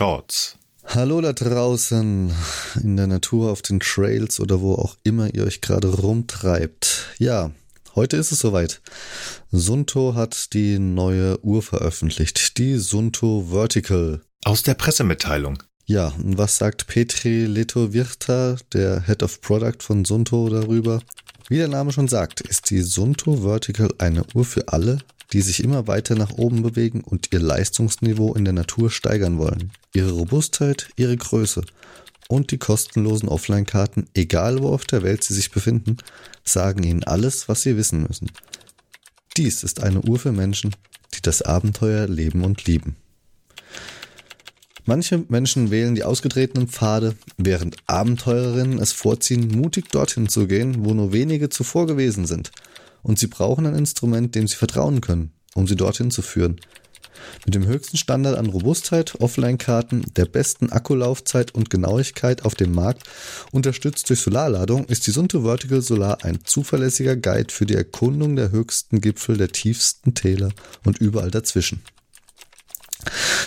Shorts. Hallo da draußen in der Natur, auf den Trails oder wo auch immer ihr euch gerade rumtreibt. Ja, heute ist es soweit. Sunto hat die neue Uhr veröffentlicht, die Sunto Vertical. Aus der Pressemitteilung. Ja, und was sagt Petri Letovirta, der Head of Product von Sunto darüber? Wie der Name schon sagt, ist die Sunto Vertical eine Uhr für alle, die sich immer weiter nach oben bewegen und ihr Leistungsniveau in der Natur steigern wollen. Ihre Robustheit, ihre Größe und die kostenlosen Offline-Karten, egal wo auf der Welt sie sich befinden, sagen ihnen alles, was sie wissen müssen. Dies ist eine Uhr für Menschen, die das Abenteuer leben und lieben. Manche Menschen wählen die ausgetretenen Pfade, während Abenteurerinnen es vorziehen, mutig dorthin zu gehen, wo nur wenige zuvor gewesen sind – und sie brauchen ein Instrument, dem sie vertrauen können, um sie dorthin zu führen. Mit dem höchsten Standard an Robustheit, Offline-Karten, der besten Akkulaufzeit und Genauigkeit auf dem Markt, unterstützt durch Solarladung, ist die Sunto Vertical Solar ein zuverlässiger Guide für die Erkundung der höchsten Gipfel, der tiefsten Täler und überall dazwischen.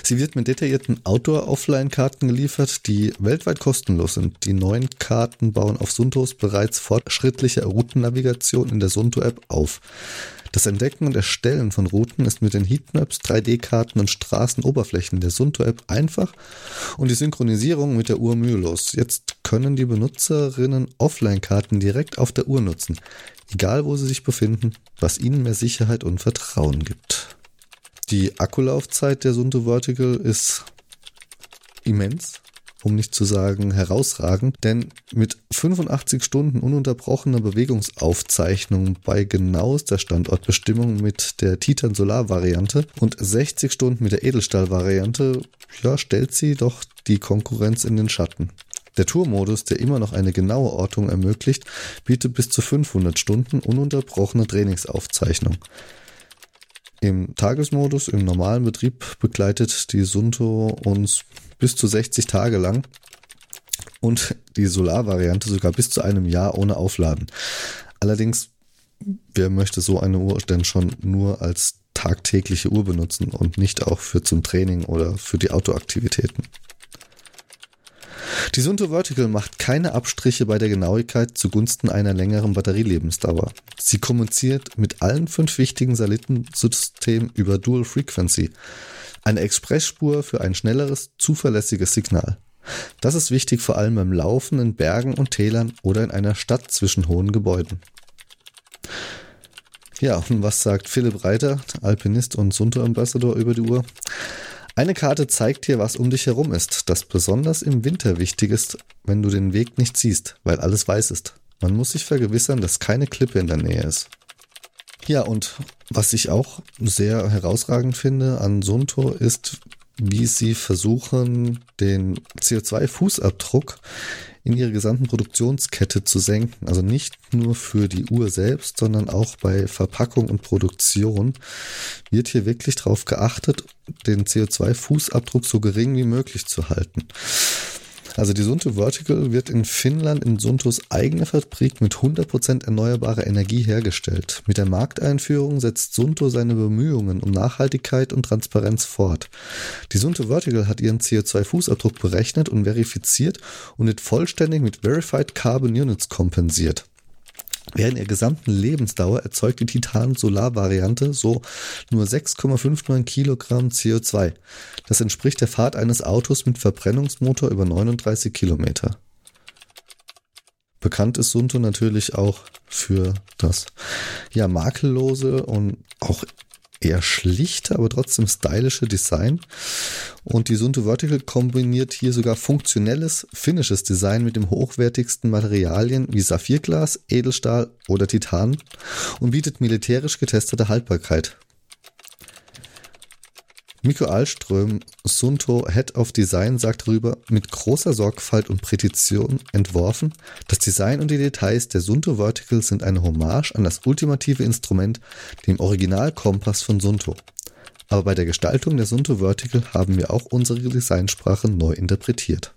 Sie wird mit detaillierten Outdoor-Offline-Karten geliefert, die weltweit kostenlos sind. Die neuen Karten bauen auf Suntos bereits fortschrittliche Routennavigation in der Sunto-App auf. Das Entdecken und Erstellen von Routen ist mit den Heatmaps, 3D-Karten und Straßenoberflächen der Sunto-App einfach und die Synchronisierung mit der Uhr mühelos. Jetzt können die Benutzerinnen Offline-Karten direkt auf der Uhr nutzen, egal wo sie sich befinden, was ihnen mehr Sicherheit und Vertrauen gibt. Die Akkulaufzeit der Sunto Vertical ist immens, um nicht zu sagen herausragend, denn mit 85 Stunden ununterbrochener Bewegungsaufzeichnung bei genauester Standortbestimmung mit der Titan Solar Variante und 60 Stunden mit der Edelstahl Variante, ja, stellt sie doch die Konkurrenz in den Schatten. Der Tourmodus, der immer noch eine genaue Ortung ermöglicht, bietet bis zu 500 Stunden ununterbrochene Trainingsaufzeichnung. Im Tagesmodus, im normalen Betrieb begleitet die Sunto uns bis zu 60 Tage lang und die Solarvariante sogar bis zu einem Jahr ohne Aufladen. Allerdings, wer möchte so eine Uhr denn schon nur als tagtägliche Uhr benutzen und nicht auch für zum Training oder für die Autoaktivitäten? Die Sunto Vertical macht keine Abstriche bei der Genauigkeit zugunsten einer längeren Batterielebensdauer. Sie kommuniziert mit allen fünf wichtigen Satellitensystemen über Dual Frequency, eine Expressspur für ein schnelleres, zuverlässiges Signal. Das ist wichtig vor allem beim Laufen in Bergen und Tälern oder in einer Stadt zwischen hohen Gebäuden. Ja, und was sagt Philipp Reiter, Alpinist und Sunto-Ambassador über die Uhr? Eine Karte zeigt dir, was um dich herum ist, das besonders im Winter wichtig ist, wenn du den Weg nicht siehst, weil alles weiß ist. Man muss sich vergewissern, dass keine Klippe in der Nähe ist. Ja, und was ich auch sehr herausragend finde an Sunto ist, wie sie versuchen, den CO2-Fußabdruck in ihrer gesamten Produktionskette zu senken. Also nicht nur für die Uhr selbst, sondern auch bei Verpackung und Produktion wird hier wirklich darauf geachtet, den CO2-Fußabdruck so gering wie möglich zu halten. Also die Sunto Vertical wird in Finnland in Suntos eigener Fabrik mit 100% erneuerbarer Energie hergestellt. Mit der Markteinführung setzt Sunto seine Bemühungen um Nachhaltigkeit und Transparenz fort. Die Sunto Vertical hat ihren CO2-Fußabdruck berechnet und verifiziert und wird vollständig mit Verified Carbon Units kompensiert. Während ihrer gesamten Lebensdauer erzeugt die Titan-Solar-Variante so nur 6,59 Kilogramm CO2. Das entspricht der Fahrt eines Autos mit Verbrennungsmotor über 39 Kilometer. Bekannt ist Sunto natürlich auch für das ja makellose und auch eher schlichte, aber trotzdem stylische Design. Und die Sunto Vertical kombiniert hier sogar funktionelles, finnisches Design mit dem hochwertigsten Materialien wie Saphirglas, Edelstahl oder Titan und bietet militärisch getestete Haltbarkeit. Miko Alström, Sunto Head of Design, sagt darüber, mit großer Sorgfalt und Präzision entworfen, das Design und die Details der Sunto Vertical sind eine Hommage an das ultimative Instrument, dem Originalkompass von Sunto. Aber bei der Gestaltung der Sunto Vertical haben wir auch unsere Designsprache neu interpretiert.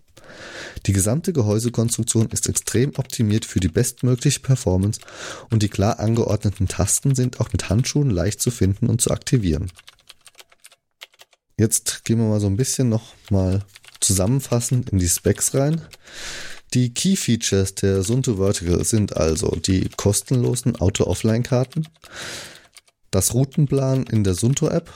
Die gesamte Gehäusekonstruktion ist extrem optimiert für die bestmögliche Performance und die klar angeordneten Tasten sind auch mit Handschuhen leicht zu finden und zu aktivieren. Jetzt gehen wir mal so ein bisschen noch mal zusammenfassend in die Specs rein. Die Key Features der Sunto Vertical sind also die kostenlosen Auto-Offline-Karten, das Routenplan in der Sunto-App,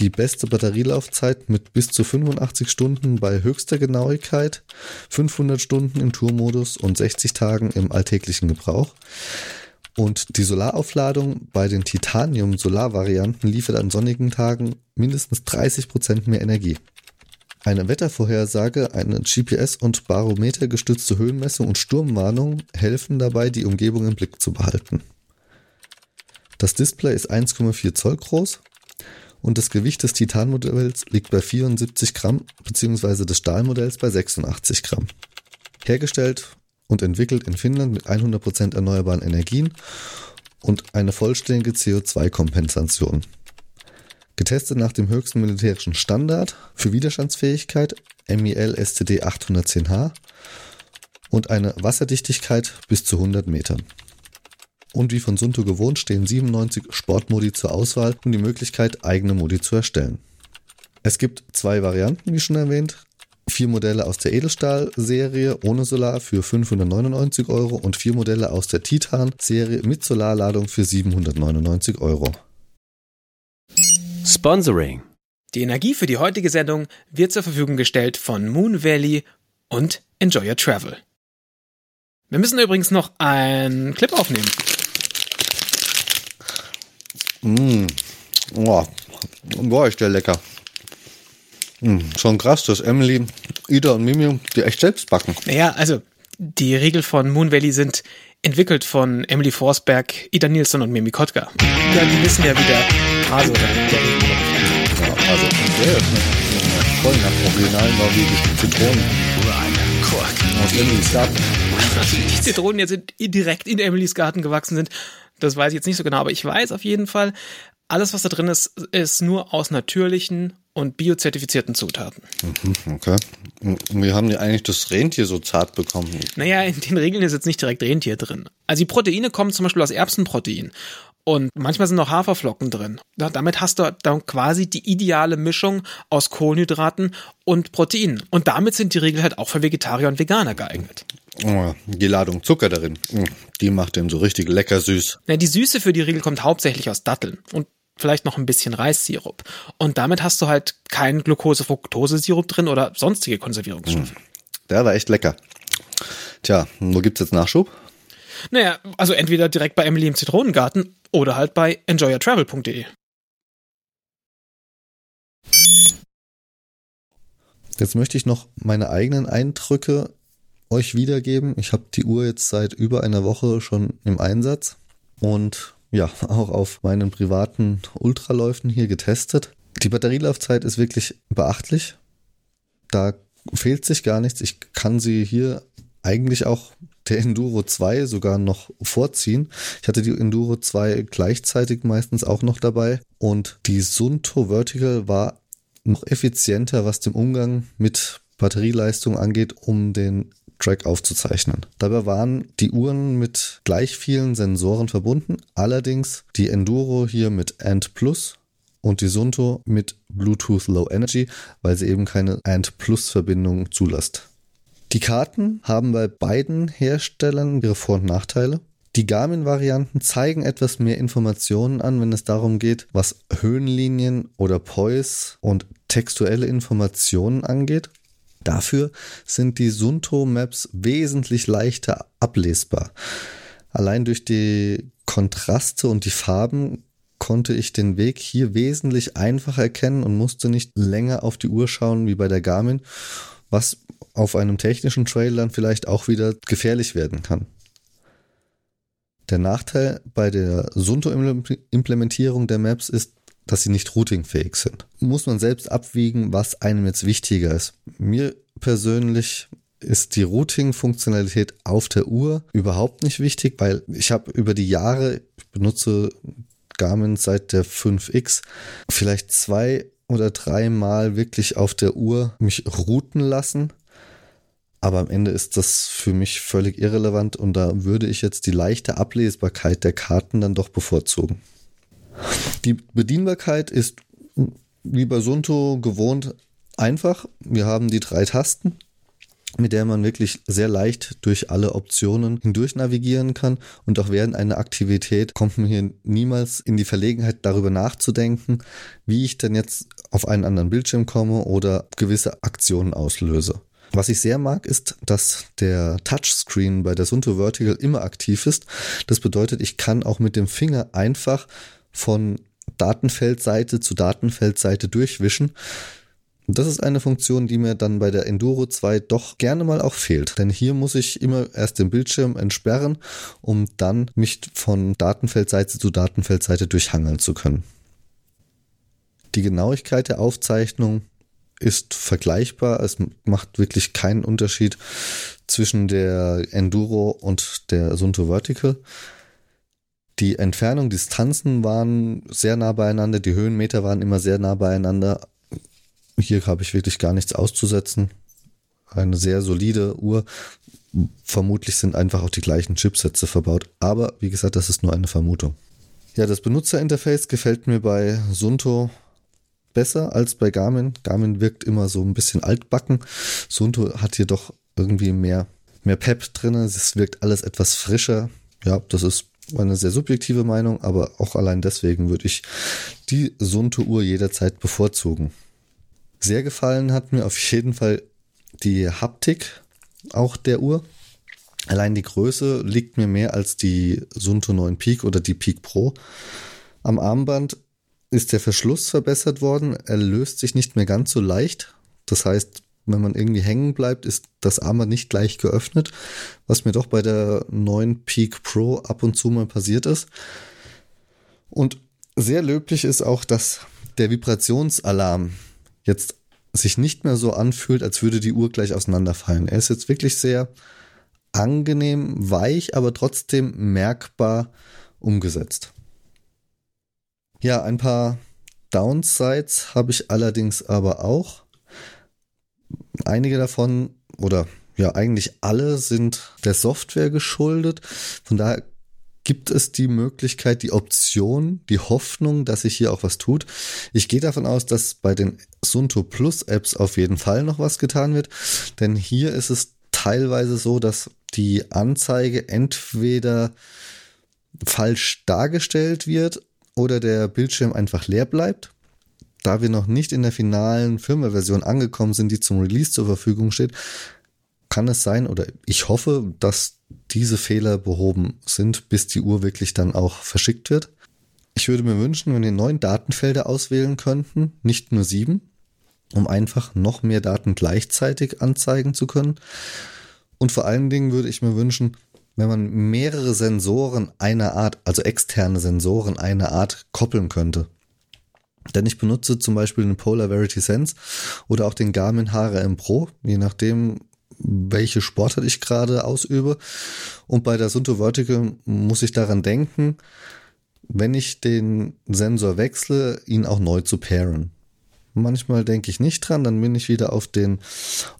die beste Batterielaufzeit mit bis zu 85 Stunden bei höchster Genauigkeit, 500 Stunden im Tourmodus und 60 Tagen im alltäglichen Gebrauch. Und die Solaraufladung bei den Titanium-Solar-Varianten liefert an sonnigen Tagen mindestens 30 Prozent mehr Energie. Eine Wettervorhersage, eine GPS- und Barometer gestützte Höhenmessung und Sturmwarnung helfen dabei, die Umgebung im Blick zu behalten. Das Display ist 1,4 Zoll groß und das Gewicht des Titanmodells liegt bei 74 Gramm bzw. des Stahlmodells bei 86 Gramm. Hergestellt und entwickelt in Finnland mit 100% erneuerbaren Energien und eine vollständige CO2-Kompensation. Getestet nach dem höchsten militärischen Standard für Widerstandsfähigkeit MIL STD 810H und eine Wasserdichtigkeit bis zu 100 Metern. Und wie von Sunto gewohnt stehen 97 Sportmodi zur Auswahl und die Möglichkeit, eigene Modi zu erstellen. Es gibt zwei Varianten, wie schon erwähnt. Vier Modelle aus der Edelstahl-Serie ohne Solar für 599 Euro und vier Modelle aus der Titan-Serie mit Solarladung für 799 Euro. Sponsoring. Die Energie für die heutige Sendung wird zur Verfügung gestellt von Moon Valley und Enjoy Your Travel. Wir müssen übrigens noch einen Clip aufnehmen. Mmh. Oh. Boah, ist der lecker. Mmh. Schon krass, dass Emily, Ida und Mimi die echt selbst backen. Naja, also die Riegel von Moon Valley sind entwickelt von Emily Forsberg, Ida Nielsen und Mimi Kotka. Ja, die wissen ja, wie der Hase oder der ja, also der ist voll nach originalen norwegischen Zitronen. Aus Emilys Garten. Die Zitronen jetzt direkt in Emilys Garten gewachsen sind. Das weiß ich jetzt nicht so genau, aber ich weiß auf jeden Fall, alles, was da drin ist, ist nur aus natürlichen und biozertifizierten Zutaten. Mhm, okay. Und wie haben die eigentlich das Rentier so zart bekommen? Naja, in den Regeln ist jetzt nicht direkt Rentier drin. Also die Proteine kommen zum Beispiel aus Erbsenprotein. Und manchmal sind noch Haferflocken drin. Ja, damit hast du dann quasi die ideale Mischung aus Kohlenhydraten und Proteinen. Und damit sind die Regeln halt auch für Vegetarier und Veganer geeignet. Oh, die Ladung Zucker darin, hm, die macht den so richtig lecker süß. Ja, die Süße für die Riegel kommt hauptsächlich aus Datteln und vielleicht noch ein bisschen Reissirup. Und damit hast du halt keinen Glucose-Fructose-Sirup drin oder sonstige Konservierungsstoffe. Hm, der war echt lecker. Tja, wo gibt's jetzt Nachschub? Naja, also entweder direkt bei Emily im Zitronengarten oder halt bei enjoyertravel.de. Jetzt möchte ich noch meine eigenen Eindrücke euch wiedergeben. Ich habe die Uhr jetzt seit über einer Woche schon im Einsatz und ja, auch auf meinen privaten Ultraläufen hier getestet. Die Batterielaufzeit ist wirklich beachtlich. Da fehlt sich gar nichts. Ich kann sie hier eigentlich auch der Enduro 2 sogar noch vorziehen. Ich hatte die Enduro 2 gleichzeitig meistens auch noch dabei und die Sunto Vertical war noch effizienter, was den Umgang mit Batterieleistung angeht, um den Track aufzuzeichnen. Dabei waren die Uhren mit gleich vielen Sensoren verbunden, allerdings die Enduro hier mit ANT Plus und die Sunto mit Bluetooth Low Energy, weil sie eben keine ANT Plus Verbindung zulässt. Die Karten haben bei beiden Herstellern ihre Vor- und Nachteile. Die Garmin-Varianten zeigen etwas mehr Informationen an, wenn es darum geht, was Höhenlinien oder Poise und textuelle Informationen angeht. Dafür sind die Sunto Maps wesentlich leichter ablesbar. Allein durch die Kontraste und die Farben konnte ich den Weg hier wesentlich einfacher erkennen und musste nicht länger auf die Uhr schauen wie bei der Garmin, was auf einem technischen Trail dann vielleicht auch wieder gefährlich werden kann. Der Nachteil bei der Sunto-Implementierung der Maps ist, dass sie nicht routingfähig sind. Muss man selbst abwiegen, was einem jetzt wichtiger ist. Mir persönlich ist die Routing-Funktionalität auf der Uhr überhaupt nicht wichtig, weil ich habe über die Jahre, ich benutze Garmin seit der 5X, vielleicht zwei oder dreimal wirklich auf der Uhr mich routen lassen aber am Ende ist das für mich völlig irrelevant und da würde ich jetzt die leichte Ablesbarkeit der Karten dann doch bevorzugen. Die Bedienbarkeit ist wie bei Sunto gewohnt einfach. Wir haben die drei Tasten, mit der man wirklich sehr leicht durch alle Optionen hindurch navigieren kann. Und auch während einer Aktivität kommt man hier niemals in die Verlegenheit, darüber nachzudenken, wie ich denn jetzt auf einen anderen Bildschirm komme oder gewisse Aktionen auslöse. Was ich sehr mag, ist, dass der Touchscreen bei der Sunto Vertical immer aktiv ist. Das bedeutet, ich kann auch mit dem Finger einfach von Datenfeldseite zu Datenfeldseite durchwischen. Das ist eine Funktion, die mir dann bei der Enduro 2 doch gerne mal auch fehlt. Denn hier muss ich immer erst den Bildschirm entsperren, um dann mich von Datenfeldseite zu Datenfeldseite durchhangeln zu können. Die Genauigkeit der Aufzeichnung ist vergleichbar. Es macht wirklich keinen Unterschied zwischen der Enduro und der Sunto Vertical. Die Entfernung, Distanzen waren sehr nah beieinander, die Höhenmeter waren immer sehr nah beieinander. Hier habe ich wirklich gar nichts auszusetzen. Eine sehr solide Uhr. Vermutlich sind einfach auch die gleichen Chipsätze verbaut. Aber wie gesagt, das ist nur eine Vermutung. Ja, das Benutzerinterface gefällt mir bei Sunto besser als bei Garmin. Garmin wirkt immer so ein bisschen altbacken. Sunto hat hier doch irgendwie mehr, mehr Pep drin. Es wirkt alles etwas frischer. Ja, das ist eine sehr subjektive Meinung, aber auch allein deswegen würde ich die Sunto Uhr jederzeit bevorzugen. Sehr gefallen hat mir auf jeden Fall die Haptik auch der Uhr. Allein die Größe liegt mir mehr als die Sunto 9 Peak oder die Peak Pro. Am Armband ist der Verschluss verbessert worden. Er löst sich nicht mehr ganz so leicht. Das heißt, wenn man irgendwie hängen bleibt, ist das Armband nicht gleich geöffnet, was mir doch bei der 9 Peak Pro ab und zu mal passiert ist. Und sehr löblich ist auch, dass der Vibrationsalarm jetzt sich nicht mehr so anfühlt, als würde die Uhr gleich auseinanderfallen. Er ist jetzt wirklich sehr angenehm, weich, aber trotzdem merkbar umgesetzt. Ja, ein paar Downsides habe ich allerdings aber auch. Einige davon oder ja, eigentlich alle sind der Software geschuldet. Von daher gibt es die Möglichkeit, die Option, die Hoffnung, dass sich hier auch was tut. Ich gehe davon aus, dass bei den Sunto Plus Apps auf jeden Fall noch was getan wird, denn hier ist es teilweise so, dass die Anzeige entweder falsch dargestellt wird oder der Bildschirm einfach leer bleibt. Da wir noch nicht in der finalen Firmware-Version angekommen sind, die zum Release zur Verfügung steht, kann es sein oder ich hoffe, dass diese Fehler behoben sind, bis die Uhr wirklich dann auch verschickt wird. Ich würde mir wünschen, wenn wir neun Datenfelder auswählen könnten, nicht nur sieben, um einfach noch mehr Daten gleichzeitig anzeigen zu können. Und vor allen Dingen würde ich mir wünschen, wenn man mehrere Sensoren einer Art, also externe Sensoren einer Art koppeln könnte. Denn ich benutze zum Beispiel den Polar Verity Sense oder auch den Garmin HRM Pro, je nachdem, welche Sportart ich gerade ausübe. Und bei der Sunto Vertical muss ich daran denken, wenn ich den Sensor wechsle, ihn auch neu zu pairen. Manchmal denke ich nicht dran, dann bin ich wieder auf den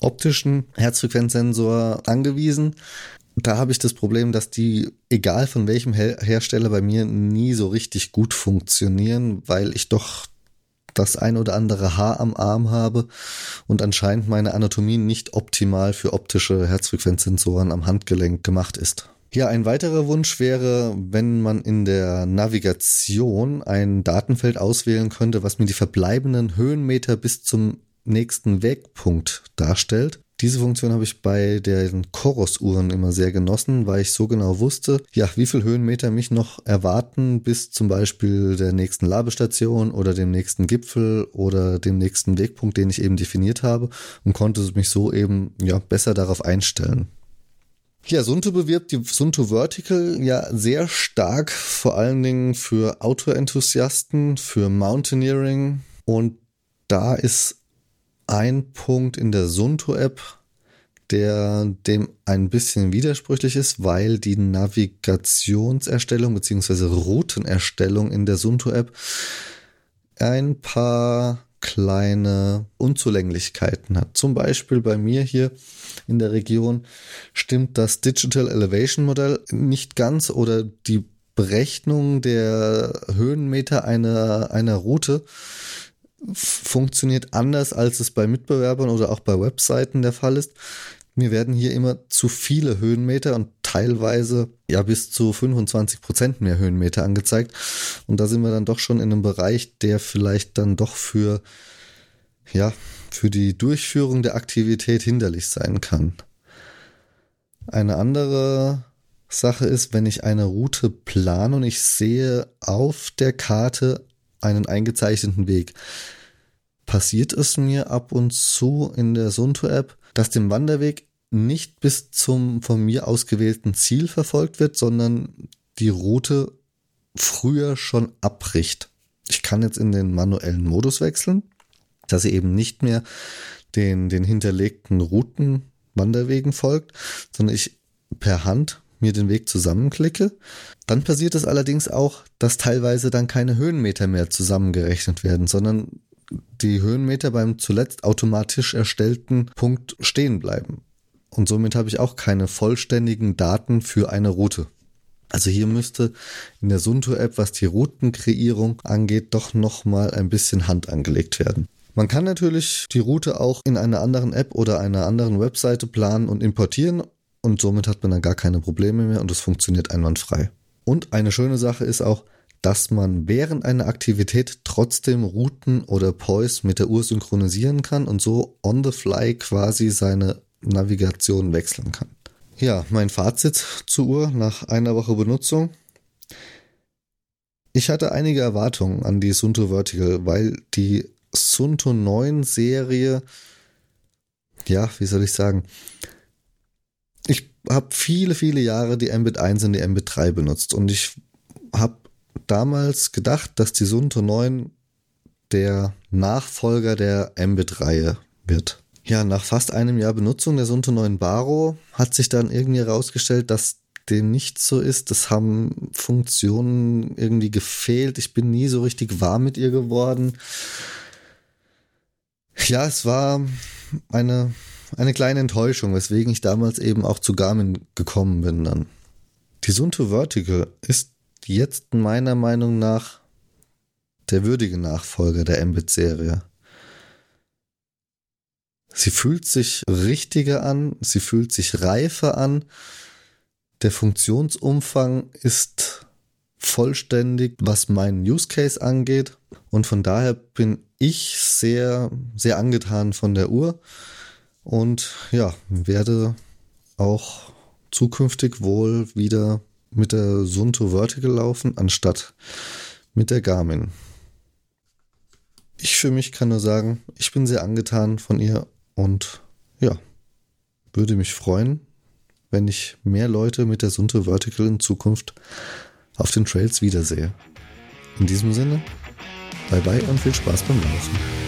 optischen Herzfrequenzsensor angewiesen. Da habe ich das Problem, dass die, egal von welchem Hersteller, bei mir nie so richtig gut funktionieren, weil ich doch das ein oder andere Haar am Arm habe und anscheinend meine Anatomie nicht optimal für optische Herzfrequenzsensoren am Handgelenk gemacht ist. Ja, ein weiterer Wunsch wäre, wenn man in der Navigation ein Datenfeld auswählen könnte, was mir die verbleibenden Höhenmeter bis zum nächsten Wegpunkt darstellt. Diese Funktion habe ich bei den Chorus-Uhren immer sehr genossen, weil ich so genau wusste, ja, wie viel Höhenmeter mich noch erwarten bis zum Beispiel der nächsten Labestation oder dem nächsten Gipfel oder dem nächsten Wegpunkt, den ich eben definiert habe und konnte mich so eben, ja, besser darauf einstellen. Ja, Sunto bewirbt die Sunto Vertical ja sehr stark, vor allen Dingen für Autoenthusiasten, für Mountaineering und da ist ein Punkt in der Sunto-App, der dem ein bisschen widersprüchlich ist, weil die Navigationserstellung bzw. Routenerstellung in der Sunto-App ein paar kleine Unzulänglichkeiten hat. Zum Beispiel bei mir hier in der Region stimmt das Digital Elevation Modell nicht ganz oder die Berechnung der Höhenmeter einer, einer Route funktioniert anders, als es bei Mitbewerbern oder auch bei Webseiten der Fall ist. Mir werden hier immer zu viele Höhenmeter und teilweise ja bis zu 25 Prozent mehr Höhenmeter angezeigt. Und da sind wir dann doch schon in einem Bereich, der vielleicht dann doch für, ja, für die Durchführung der Aktivität hinderlich sein kann. Eine andere Sache ist, wenn ich eine Route plane und ich sehe auf der Karte einen eingezeichneten Weg, passiert es mir ab und zu in der Sunto-App, dass dem Wanderweg nicht bis zum von mir ausgewählten Ziel verfolgt wird, sondern die Route früher schon abbricht. Ich kann jetzt in den manuellen Modus wechseln, dass sie eben nicht mehr den, den hinterlegten Routen Wanderwegen folgt, sondern ich per Hand mir den Weg zusammenklicke. Dann passiert es allerdings auch, dass teilweise dann keine Höhenmeter mehr zusammengerechnet werden, sondern die Höhenmeter beim zuletzt automatisch erstellten Punkt stehen bleiben. Und somit habe ich auch keine vollständigen Daten für eine Route. Also hier müsste in der Sunto-App, was die Routenkreierung angeht, doch nochmal ein bisschen Hand angelegt werden. Man kann natürlich die Route auch in einer anderen App oder einer anderen Webseite planen und importieren und somit hat man dann gar keine Probleme mehr und es funktioniert einwandfrei. Und eine schöne Sache ist auch, dass man während einer Aktivität trotzdem Routen oder Poise mit der Uhr synchronisieren kann und so on the fly quasi seine Navigation wechseln kann. Ja, mein Fazit zur Uhr nach einer Woche Benutzung. Ich hatte einige Erwartungen an die Sunto Vertical, weil die Sunto 9 Serie, ja, wie soll ich sagen, habe viele, viele Jahre die Mbit 1 und die Mbit 3 benutzt und ich habe damals gedacht, dass die Sunto 9 der Nachfolger der Mbit-Reihe wird. Ja, nach fast einem Jahr Benutzung der Sunto 9 Baro hat sich dann irgendwie herausgestellt, dass dem nicht so ist. Das haben Funktionen irgendwie gefehlt. Ich bin nie so richtig warm mit ihr geworden. Ja, es war eine, eine kleine Enttäuschung, weswegen ich damals eben auch zu Garmin gekommen bin dann. Die Sunto Vertical ist jetzt meiner Meinung nach der würdige Nachfolger der Mbit-Serie. Sie fühlt sich richtiger an, sie fühlt sich reifer an. Der Funktionsumfang ist vollständig, was meinen Use Case angeht. Und von daher bin ich sehr, sehr angetan von der Uhr und ja, werde auch zukünftig wohl wieder mit der Sunto Vertical laufen, anstatt mit der Garmin. Ich für mich kann nur sagen, ich bin sehr angetan von ihr und ja, würde mich freuen, wenn ich mehr Leute mit der Sunto Vertical in Zukunft auf den Trails wiedersehe. In diesem Sinne, bye bye und viel Spaß beim Laufen.